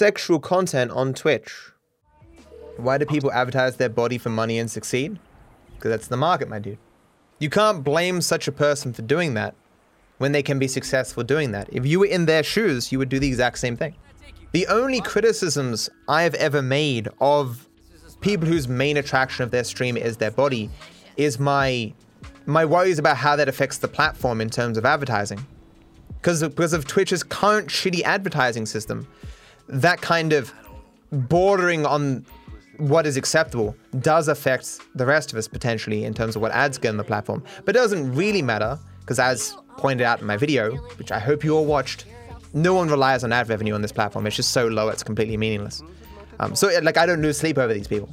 sexual content on Twitch. Why do people advertise their body for money and succeed? Because that's the market, my dude. You can't blame such a person for doing that when they can be successful doing that. If you were in their shoes, you would do the exact same thing. The only criticisms I've ever made of people whose main attraction of their stream is their body is my my worries about how that affects the platform in terms of advertising. Because of, because of Twitch's current shitty advertising system, that kind of bordering on what is acceptable does affect the rest of us potentially in terms of what ads get on the platform. But it doesn't really matter because, as pointed out in my video, which I hope you all watched, no one relies on ad revenue on this platform. It's just so low, it's completely meaningless. Um, so, like, I don't lose sleep over these people.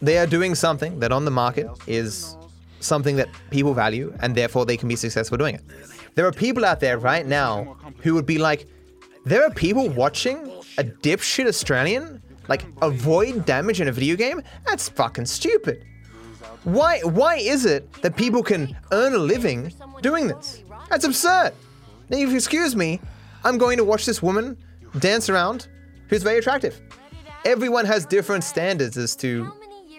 They are doing something that on the market is something that people value, and therefore they can be successful doing it. There are people out there right now who would be like, there are people watching a dipshit Australian like avoid damage in a video game? That's fucking stupid. Why why is it that people can earn a living doing this? That's absurd. Now if you excuse me, I'm going to watch this woman dance around who's very attractive. Everyone has different standards as to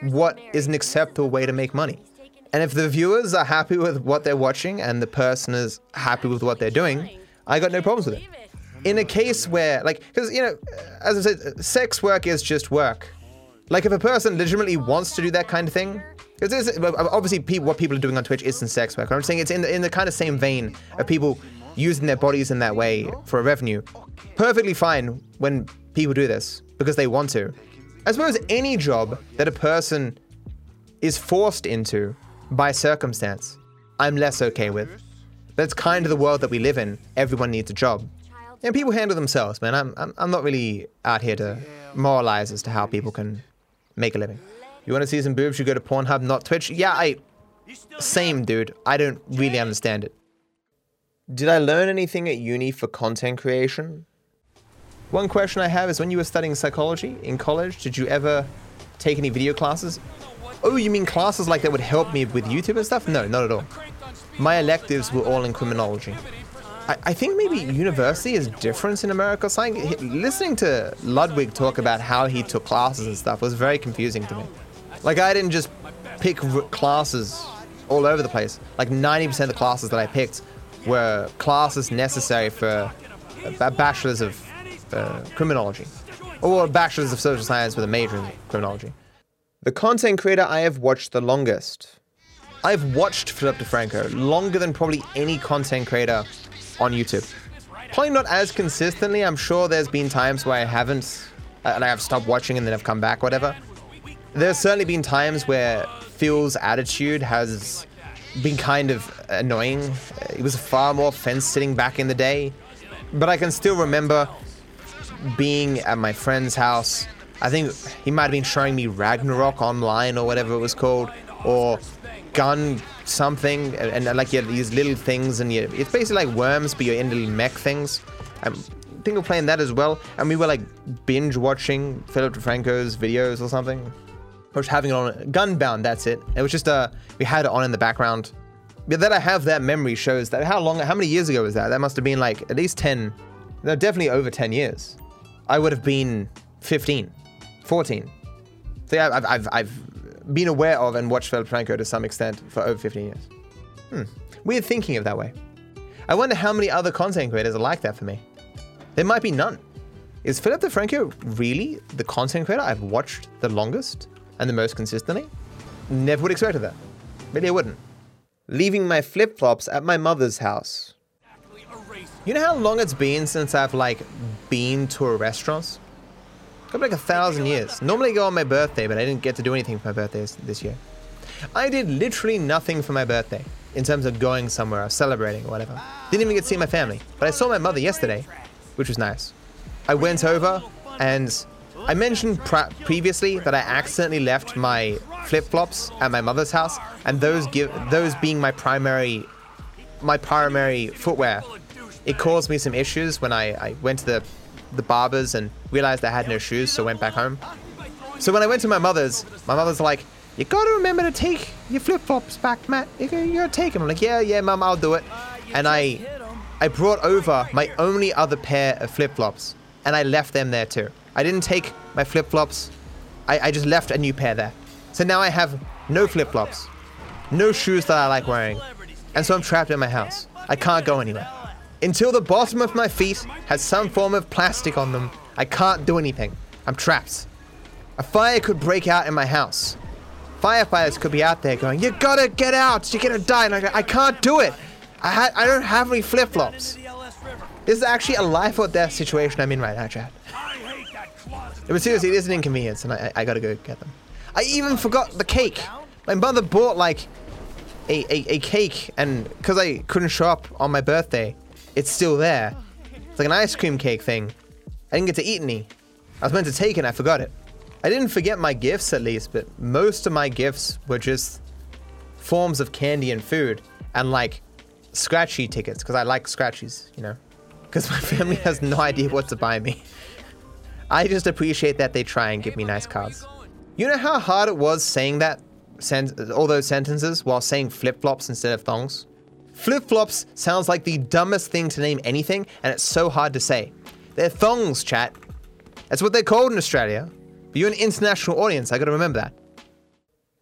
what is an acceptable way to make money. And if the viewers are happy with what they're watching and the person is happy with what they're doing, I got no problems with it in a case where, like, because, you know, as I said, sex work is just work. Like, if a person legitimately wants to do that kind of thing, because obviously what people are doing on Twitch isn't sex work. I'm saying it's in the, in the kind of same vein of people using their bodies in that way for a revenue. Perfectly fine when people do this because they want to. I suppose any job that a person is forced into by circumstance, I'm less okay with. That's kind of the world that we live in. Everyone needs a job. And people handle themselves, man. I'm, I'm, I'm not really out here to moralize as to how people can make a living. You want to see some boobs? You go to Pornhub, not Twitch. Yeah, I. Same, dude. I don't really understand it. Did I learn anything at uni for content creation? One question I have is when you were studying psychology in college, did you ever take any video classes? Oh, you mean classes like that would help me with YouTube and stuff? No, not at all. My electives were all in criminology. I, I think maybe university is different in America. Something, listening to Ludwig talk about how he took classes and stuff was very confusing to me. Like I didn't just pick classes all over the place. Like 90% of the classes that I picked were classes necessary for a bachelor's of uh, criminology or a bachelor's of social science with a major in criminology. The content creator I have watched the longest. I've watched Philip DeFranco longer than probably any content creator on YouTube. Probably not as consistently. I'm sure there's been times where I haven't, uh, and I've stopped watching and then I've come back, whatever. There's certainly been times where Phil's attitude has been kind of annoying. He was far more fence sitting back in the day. But I can still remember being at my friend's house. I think he might have been showing me Ragnarok online or whatever it was called, or gun something, and, and like you have these little things, and you, it's basically like worms, but you're in little mech things. I think we're playing that as well, and we were like binge watching Philip DeFranco's videos or something. Was having it on Gunbound. That's it. It was just uh, we had it on in the background. But that I have that memory shows that how long, how many years ago was that? That must have been like at least ten, no, definitely over ten years. I would have been 15, 14. So yeah, I've, I've, I've been aware of and watched DeFranco to some extent for over 15 years. Hmm. Weird thinking of that way. I wonder how many other content creators are like that for me. There might be none. Is Philip DeFranco really the content creator I've watched the longest and the most consistently? Never would expect that. Maybe I wouldn't. Leaving my flip flops at my mother's house. You know how long it's been since I've like been to a restaurant? Got like a thousand years. Normally I go on my birthday, but I didn't get to do anything for my birthday this year. I did literally nothing for my birthday in terms of going somewhere or celebrating or whatever. Didn't even get to see my family. But I saw my mother yesterday, which was nice. I went over and I mentioned previously that I accidentally left my flip-flops at my mother's house and those give those being my primary my primary footwear. It caused me some issues when I, I went to the the barbers and realized I had no shoes, so went back home. So when I went to my mother's, my mother's like, "You gotta remember to take your flip flops back, Matt. You gotta take them." I'm like, "Yeah, yeah, mum, I'll do it." And I, I brought over my only other pair of flip flops, and I left them there too. I didn't take my flip flops. I, I just left a new pair there. So now I have no flip flops, no shoes that I like wearing, and so I'm trapped in my house. I can't go anywhere. Until the bottom of my feet has some form of plastic on them, I can't do anything. I'm trapped. A fire could break out in my house. Firefighters could be out there going, "You gotta get out! You're gonna die!" And I, go, I can't do it. I ha- I don't have any flip flops. This is actually a life or death situation I'm in right now, Chad. But seriously, it is an inconvenience, and I, I gotta go get them. I even forgot the cake. My mother bought like a, a, a cake, and because I couldn't show up on my birthday, it's still there. It's like an ice cream cake thing. I didn't get to eat any. I was meant to take it, and I forgot it. I didn't forget my gifts at least, but most of my gifts were just forms of candy and food, and like scratchy tickets, because I like scratchies, you know? Because my family has no idea what to buy me. I just appreciate that they try and give me nice cards. You know how hard it was saying that, sen- all those sentences while saying flip flops instead of thongs? Flip flops sounds like the dumbest thing to name anything, and it's so hard to say. They're thongs, chat. That's what they're called in Australia. But you're an international audience, I gotta remember that.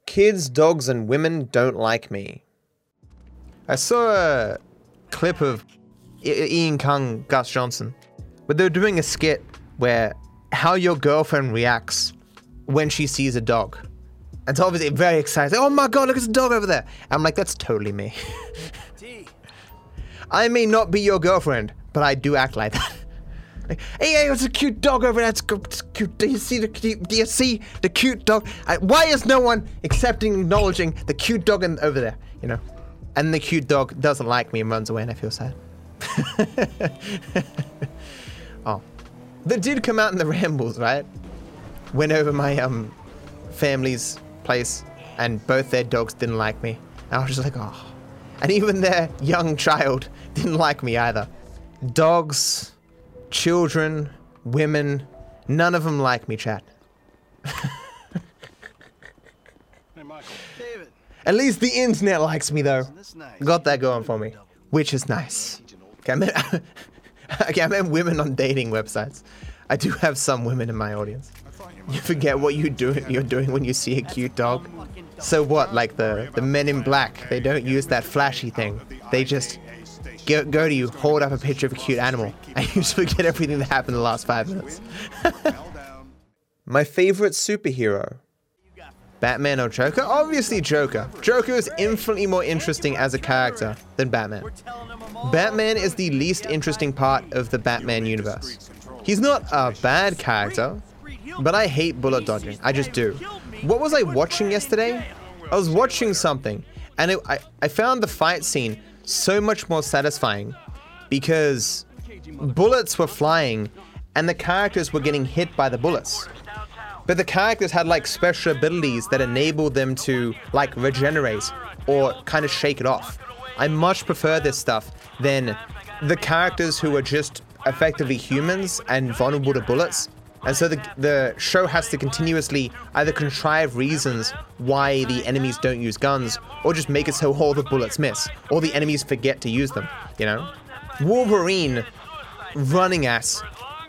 Kids, dogs, and women don't like me. I saw a clip of Ian Kung, Gus Johnson, where they were doing a skit where how your girlfriend reacts when she sees a dog. And so obviously very excited. Oh my god, look, it's a dog over there. I'm like, that's totally me. I may not be your girlfriend, but I do act like that. Hey, hey, it's a cute dog over there. It's it's cute. Do you see the cute? Do you see the cute dog? I, why is no one accepting, acknowledging the cute dog in, over there? You know, and the cute dog doesn't like me and runs away, and I feel sad. oh, that did come out in the rambles, right? Went over my um family's place, and both their dogs didn't like me. And I was just like, oh. And even their young child didn't like me either. Dogs, children, women, none of them like me, chat. Hey, Michael. David, At least the internet likes me though. nice. Got that going for me, which is nice. Okay, I meant, okay, I meant women on dating websites. I do have some women in my audience. You forget what you do you're doing when you see a cute dog. So what? Like the the Men in Black, they don't use that flashy thing. They just go, go to you, hold up a picture of a cute animal, and you just forget everything that happened in the last five minutes. My favorite superhero. Batman or Joker? Obviously Joker. Joker is infinitely more interesting as a character than Batman. Batman is the least interesting part of the Batman universe. He's not a bad character, but I hate bullet dodging. I just do. What was I watching yesterday? I was watching something, and it, I, I found the fight scene so much more satisfying because bullets were flying and the characters were getting hit by the bullets. But the characters had like special abilities that enabled them to like regenerate or kind of shake it off. I much prefer this stuff than the characters who are just effectively humans and vulnerable to bullets. And so the, the show has to continuously either contrive reasons why the enemies don't use guns, or just make it so all the bullets miss, or the enemies forget to use them, you know? Wolverine running at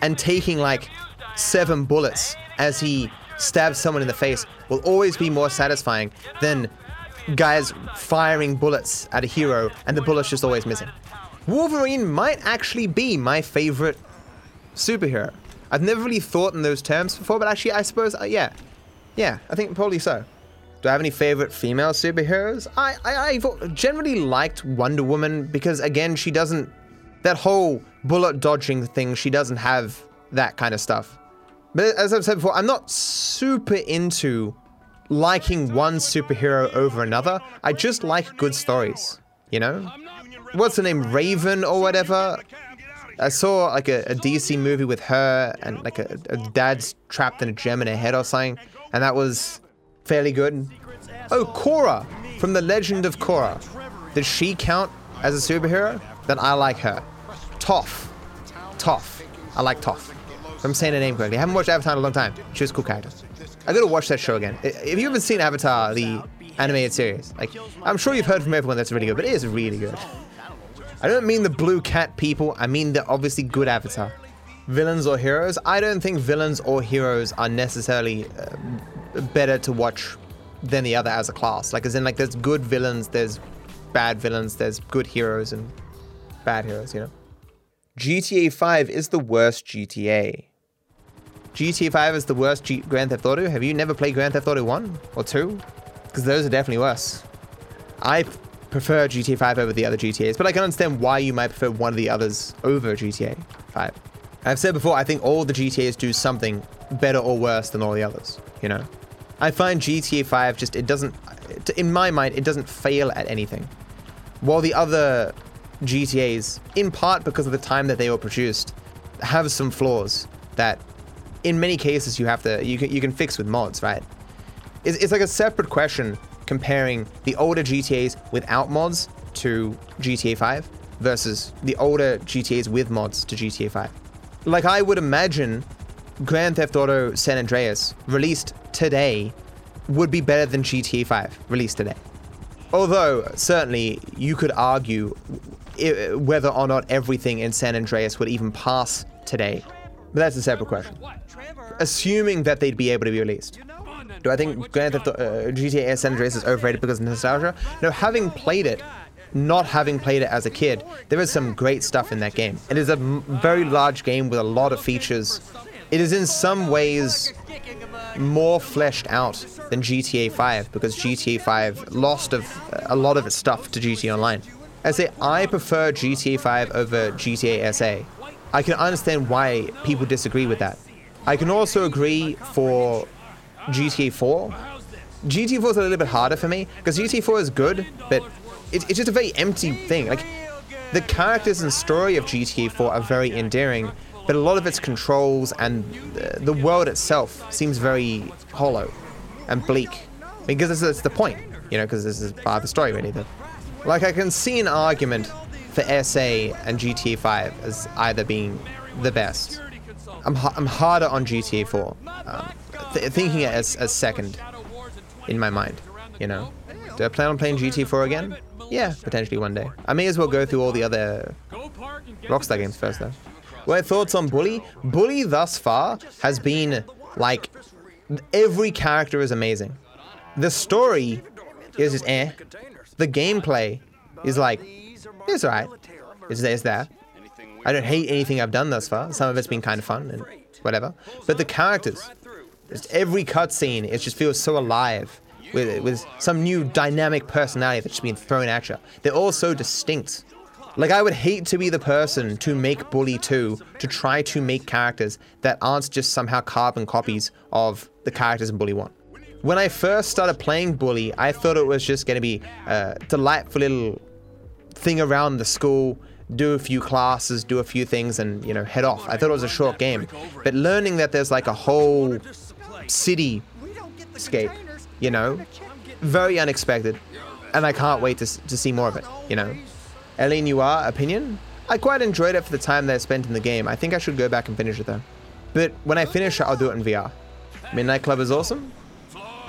and taking like seven bullets as he stabs someone in the face will always be more satisfying than guys firing bullets at a hero and the bullets just always missing. Wolverine might actually be my favorite superhero. I've never really thought in those terms before, but actually, I suppose, uh, yeah. Yeah, I think probably so. Do I have any favorite female superheroes? I, I, I've generally liked Wonder Woman because, again, she doesn't. That whole bullet dodging thing, she doesn't have that kind of stuff. But as I've said before, I'm not super into liking one superhero over another. I just like good stories, you know? What's her name? Raven or whatever? I saw like a, a DC movie with her and like a, a dad's trapped in a gem in her head or something, and that was fairly good. Oh, Korra from The Legend of Korra. Does she count as a superhero? Then I like her. Toph. Toph. I like Toph. If I'm saying her name correctly. I haven't watched Avatar in a long time. She was a cool character. I gotta watch that show again. If you haven't seen Avatar, the animated series, like I'm sure you've heard from everyone that's really good, but it is really good. I don't mean the blue cat people. I mean the obviously good Avatar. villains or heroes. I don't think villains or heroes are necessarily uh, better to watch than the other as a class. Like, as in, like, there's good villains, there's bad villains, there's good heroes and bad heroes, you know? GTA 5 is the worst GTA. GTA 5 is the worst G- Grand Theft Auto. Have you never played Grand Theft Auto 1 or 2? Because those are definitely worse. I prefer GTA 5 over the other GTAs, but I can understand why you might prefer one of the others over GTA 5. I've said before, I think all the GTAs do something better or worse than all the others, you know? I find GTA 5 just, it doesn't, in my mind, it doesn't fail at anything. While the other GTAs, in part because of the time that they were produced, have some flaws that in many cases you have to you can, you can fix with mods, right? It's, it's like a separate question comparing the older GTAs without mods to GTA 5 versus the older GTAs with mods to GTA 5. Like I would imagine Grand Theft Auto San Andreas released today would be better than GTA 5 released today. Although certainly you could argue whether or not everything in San Andreas would even pass today. But that's a separate question. Assuming that they'd be able to be released. Do I think Grand Theft uh, GTA San Andreas is overrated because of nostalgia? No, having played it, not having played it as a kid, there is some great stuff in that game. It is a very large game with a lot of features. It is in some ways more fleshed out than GTA 5 because GTA 5 lost of a lot of its stuff to GTA Online. I say I prefer GTA 5 over GTA SA. I can understand why people disagree with that. I can also agree for GTA 4. GTA 4 is a little bit harder for me because GTA 4 is good, but it, it's just a very empty thing. Like the characters and story of GTA 4 are very endearing, but a lot of its controls and the, the world itself seems very hollow and bleak. Because that's, that's the point, you know, because this is part of the story, really. That, like, I can see an argument for SA and GTA 5 as either being the best. I'm, I'm harder on GTA 4, um, th- thinking it as, as second in my mind, you know. Do I plan on playing GTA 4 again? Yeah, potentially one day. I may as well go through all the other Rockstar games first, though. What thoughts on Bully? Bully thus far has been like every character is amazing. The story is just eh. The gameplay is like it's alright. It's there, it's there. I don't hate anything I've done thus far. Some of it's been kind of fun and whatever. But the characters, just every cutscene, it just feels so alive with with some new dynamic personality that's being thrown at you. They're all so distinct. Like I would hate to be the person to make Bully 2 to try to make characters that aren't just somehow carbon copies of the characters in Bully 1. When I first started playing Bully, I thought it was just going to be a delightful little thing around the school, do a few classes, do a few things, and you know head off. I thought it was a short game, but learning that there's like a whole city scape, you know, very unexpected, and I can't wait to to see more of it. You know, L.A. Noire opinion. I quite enjoyed it for the time that I spent in the game. I think I should go back and finish it though. But when I finish it, I'll do it in VR. Midnight Club is awesome.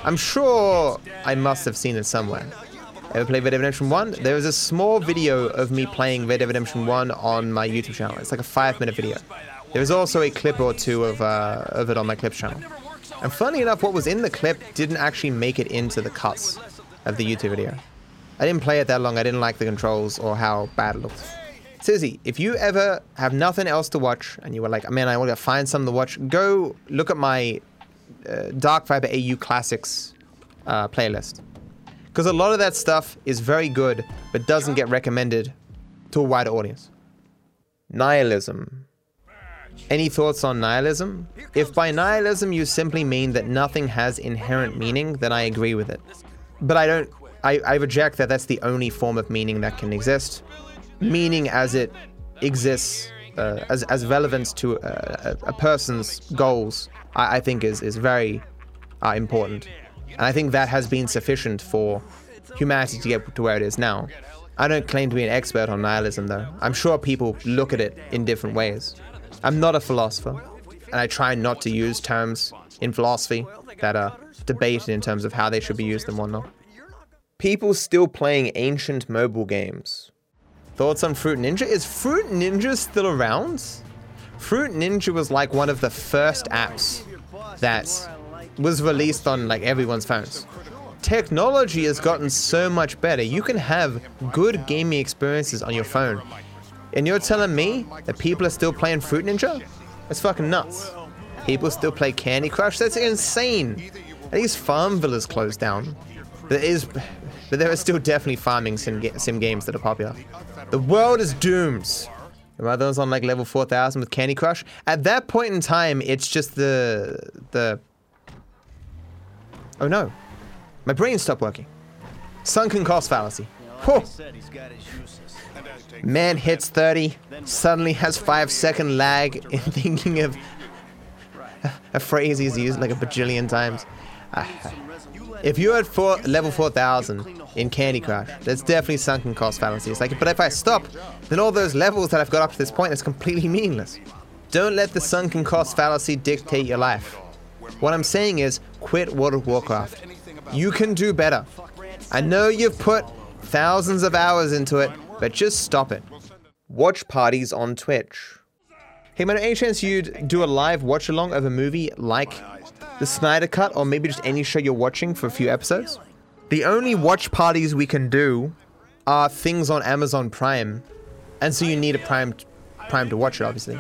I'm sure I must have seen it somewhere. Ever play Red Dead Redemption 1? There was a small video of me playing Red Dead Redemption 1 on my YouTube channel. It's like a five minute video. There was also a clip or two of, uh, of it on my clips channel. And funny enough, what was in the clip didn't actually make it into the cuts of the YouTube video. I didn't play it that long. I didn't like the controls or how bad it looked. Susie, if you ever have nothing else to watch and you were like, man, I want to find something to watch, go look at my uh, DarkViperAU Classics uh, playlist. Because a lot of that stuff is very good, but doesn't get recommended to a wider audience. Nihilism. Any thoughts on nihilism? If by nihilism you simply mean that nothing has inherent meaning, then I agree with it. But I don't. I, I reject that that's the only form of meaning that can exist. Meaning as it exists, uh, as, as relevance to a, a, a person's goals, I, I think is, is very uh, important. And I think that has been sufficient for humanity to get to where it is now. I don't claim to be an expert on nihilism, though. I'm sure people look at it in different ways. I'm not a philosopher, and I try not to use terms in philosophy that are debated in terms of how they should be used and whatnot. People still playing ancient mobile games. Thoughts on Fruit Ninja? Is Fruit Ninja still around? Fruit Ninja was like one of the first apps that was released on like everyone's phones. Technology has gotten so much better. You can have good gaming experiences on your phone. And you're telling me that people are still playing Fruit Ninja? That's fucking nuts. People still play Candy Crush? That's insane. At least Farmville is closed down. There is, but there are still definitely farming sim, ga- sim games that are popular. The world is doomed. Are those on like level 4000 with Candy Crush? At that point in time, it's just the the. Oh no, my brain stopped working. Sunken cost fallacy. Whew. Man hits 30, suddenly has 5 second lag in thinking of a phrase he's used like a bajillion times. Ah, if you're at four, level 4000 in Candy Crush, that's definitely sunken cost fallacy. It's like, but if I stop, then all those levels that I've got up to this point is completely meaningless. Don't let the sunken cost fallacy dictate your life. What I'm saying is, quit World of Warcraft. You can do better. I know you've put thousands of hours into it, but just stop it. Watch parties on Twitch. Hey man, any chance you'd do a live watch along of a movie like the Snyder Cut or maybe just any show you're watching for a few episodes? The only watch parties we can do are things on Amazon Prime, and so you need a Prime Prime to watch it, obviously.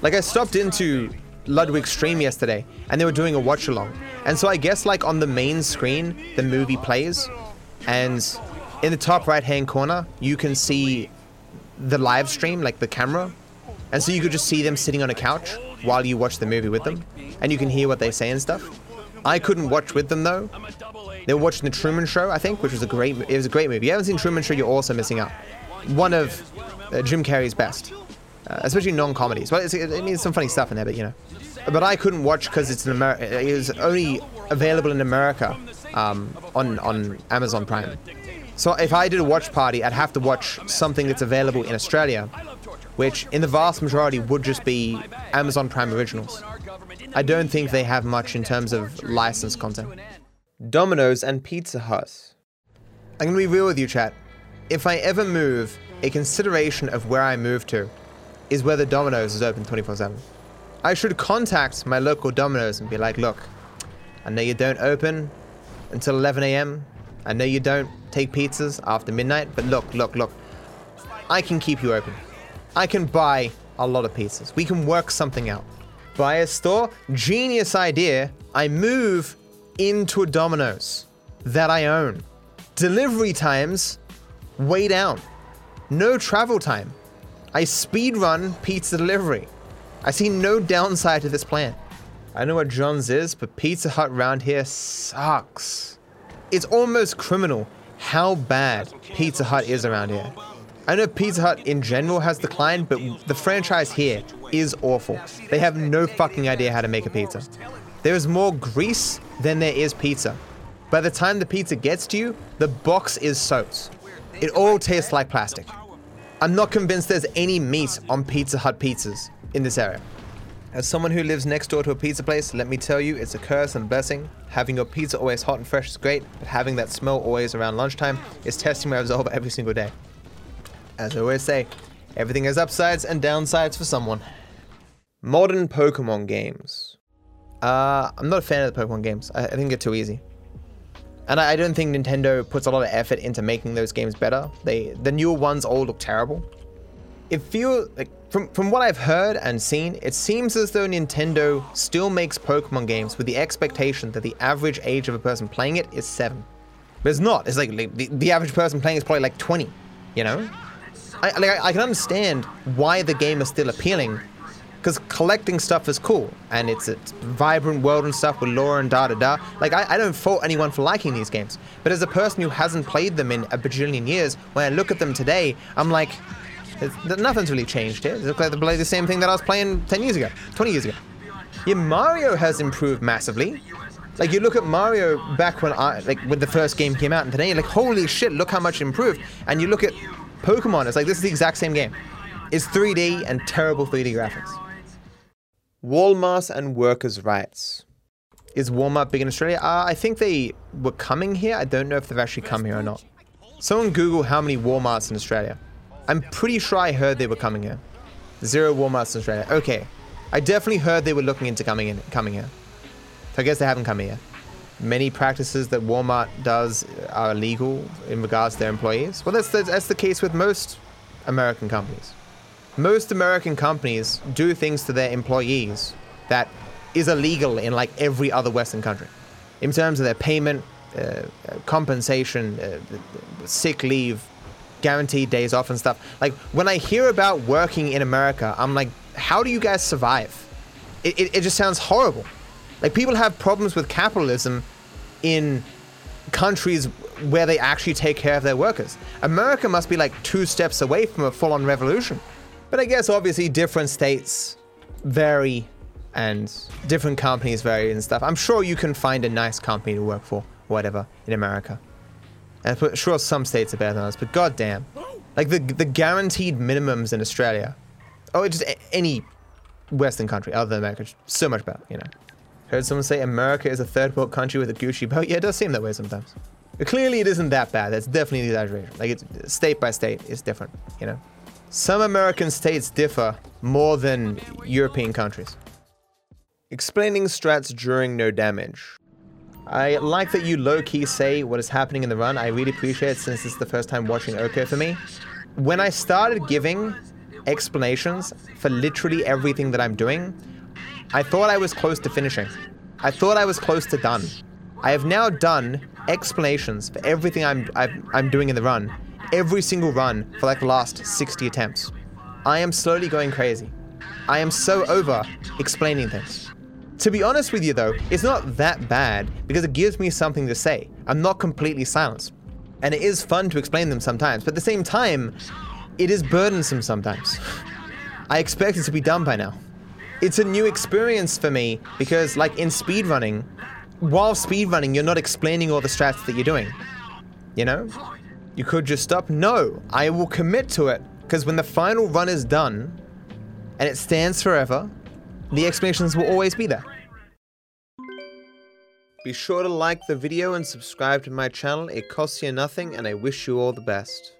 Like I stopped into Ludwig's stream yesterday, and they were doing a watch along, and so I guess like on the main screen the movie plays, and in the top right hand corner you can see the live stream, like the camera, and so you could just see them sitting on a couch while you watch the movie with them, and you can hear what they say and stuff. I couldn't watch with them though. They were watching the Truman Show, I think, which was a great. It was a great movie. If you haven't seen Truman Show, you're also missing out. One of uh, Jim Carrey's best, uh, especially non-comedies. Well, it's, it means some funny stuff in there, but you know. But I couldn't watch because it's in America. It was only available in America um, on on Amazon Prime. So if I did a watch party, I'd have to watch something that's available in Australia, which in the vast majority would just be Amazon Prime originals. I don't think they have much in terms of licensed content. Domino's and Pizza Hut. I'm gonna be real with you, chat. If I ever move, a consideration of where I move to is whether Domino's is open 24 7. I should contact my local Domino's and be like, look, I know you don't open until 11 a.m. I know you don't take pizzas after midnight, but look, look, look. I can keep you open. I can buy a lot of pizzas. We can work something out. Buy a store, genius idea. I move into a Domino's that I own. Delivery times way down. No travel time. I speed run pizza delivery. I see no downside to this plan. I know what John's is, but Pizza Hut round here sucks. It's almost criminal how bad Pizza Hut is around here. I know Pizza Hut in general has declined, but the franchise here is awful. They have no fucking idea how to make a pizza. There is more grease than there is pizza. By the time the pizza gets to you, the box is soaked. It all tastes like plastic. I'm not convinced there's any meat on Pizza Hut pizzas in this area. As someone who lives next door to a pizza place, let me tell you, it's a curse and a blessing. Having your pizza always hot and fresh is great, but having that smell always around lunchtime is testing my resolve every single day. As I always say, everything has upsides and downsides for someone. Modern Pokemon games. Uh, I'm not a fan of the Pokemon games. I, I think they're too easy. And I, I don't think Nintendo puts a lot of effort into making those games better. They the newer ones all look terrible. It feels like from from what I've heard and seen, it seems as though Nintendo still makes Pokemon games with the expectation that the average age of a person playing it is seven. But it's not. It's like, like the, the average person playing is probably like 20. You know? I like I, I can understand why the game is still appealing because collecting stuff is cool and it's a vibrant world and stuff with lore and da da da. Like I, I don't fault anyone for liking these games, but as a person who hasn't played them in a bajillion years, when I look at them today, I'm like, it's- nothing's really changed here. They look like the same thing that I was playing 10 years ago, 20 years ago. Yeah, Mario has improved massively. Like you look at Mario back when I like when the first game came out, and today like, holy shit, look how much improved. And you look at Pokemon, it's like this is the exact same game. It's 3D and terrible 3D graphics. Walmart and workers' rights. Is Walmart big in Australia? Uh, I think they were coming here. I don't know if they've actually come here or not. Someone Google how many Walmarts in Australia. I'm pretty sure I heard they were coming here. Zero Walmarts in Australia. Okay. I definitely heard they were looking into coming in, coming here. So I guess they haven't come here. Many practices that Walmart does are illegal in regards to their employees. Well, that's the, that's the case with most American companies. Most American companies do things to their employees that is illegal in like every other Western country, in terms of their payment, uh, compensation, uh, sick leave, guaranteed days off and stuff. Like when I hear about working in America, I'm like, how do you guys survive? It, it, it just sounds horrible. Like people have problems with capitalism in countries where they actually take care of their workers. America must be like two steps away from a full on revolution. But I guess obviously different states vary and different companies vary and stuff. I'm sure you can find a nice company to work for, whatever, in America. And I'm sure some states are better than others, but goddamn. Like the, the guaranteed minimums in Australia, oh, just a- any Western country other than America, so much better, you know. Heard someone say America is a third world country with a Gucci belt. Yeah, it does seem that way sometimes. But clearly, it isn't that bad. That's definitely an exaggeration. Like, it's state by state, it's different, you know. Some American states differ more than European countries. Explaining strats during no damage. I like that you low key say what is happening in the run. I really appreciate it since it's the first time watching OK for me. When I started giving explanations for literally everything that I'm doing, I thought I was close to finishing. I thought I was close to done. I have now done explanations for everything I'm, I'm, I'm doing in the run, every single run for like the last 60 attempts. I am slowly going crazy. I am so over explaining things. To be honest with you though, it's not that bad because it gives me something to say. I'm not completely silenced. And it is fun to explain them sometimes, but at the same time, it is burdensome sometimes. I expect it to be done by now. It's a new experience for me because, like in speedrunning, while speedrunning, you're not explaining all the strats that you're doing. You know? You could just stop. No, I will commit to it because when the final run is done and it stands forever, the explanations will always be there. Be sure to like the video and subscribe to my channel. It costs you nothing and I wish you all the best.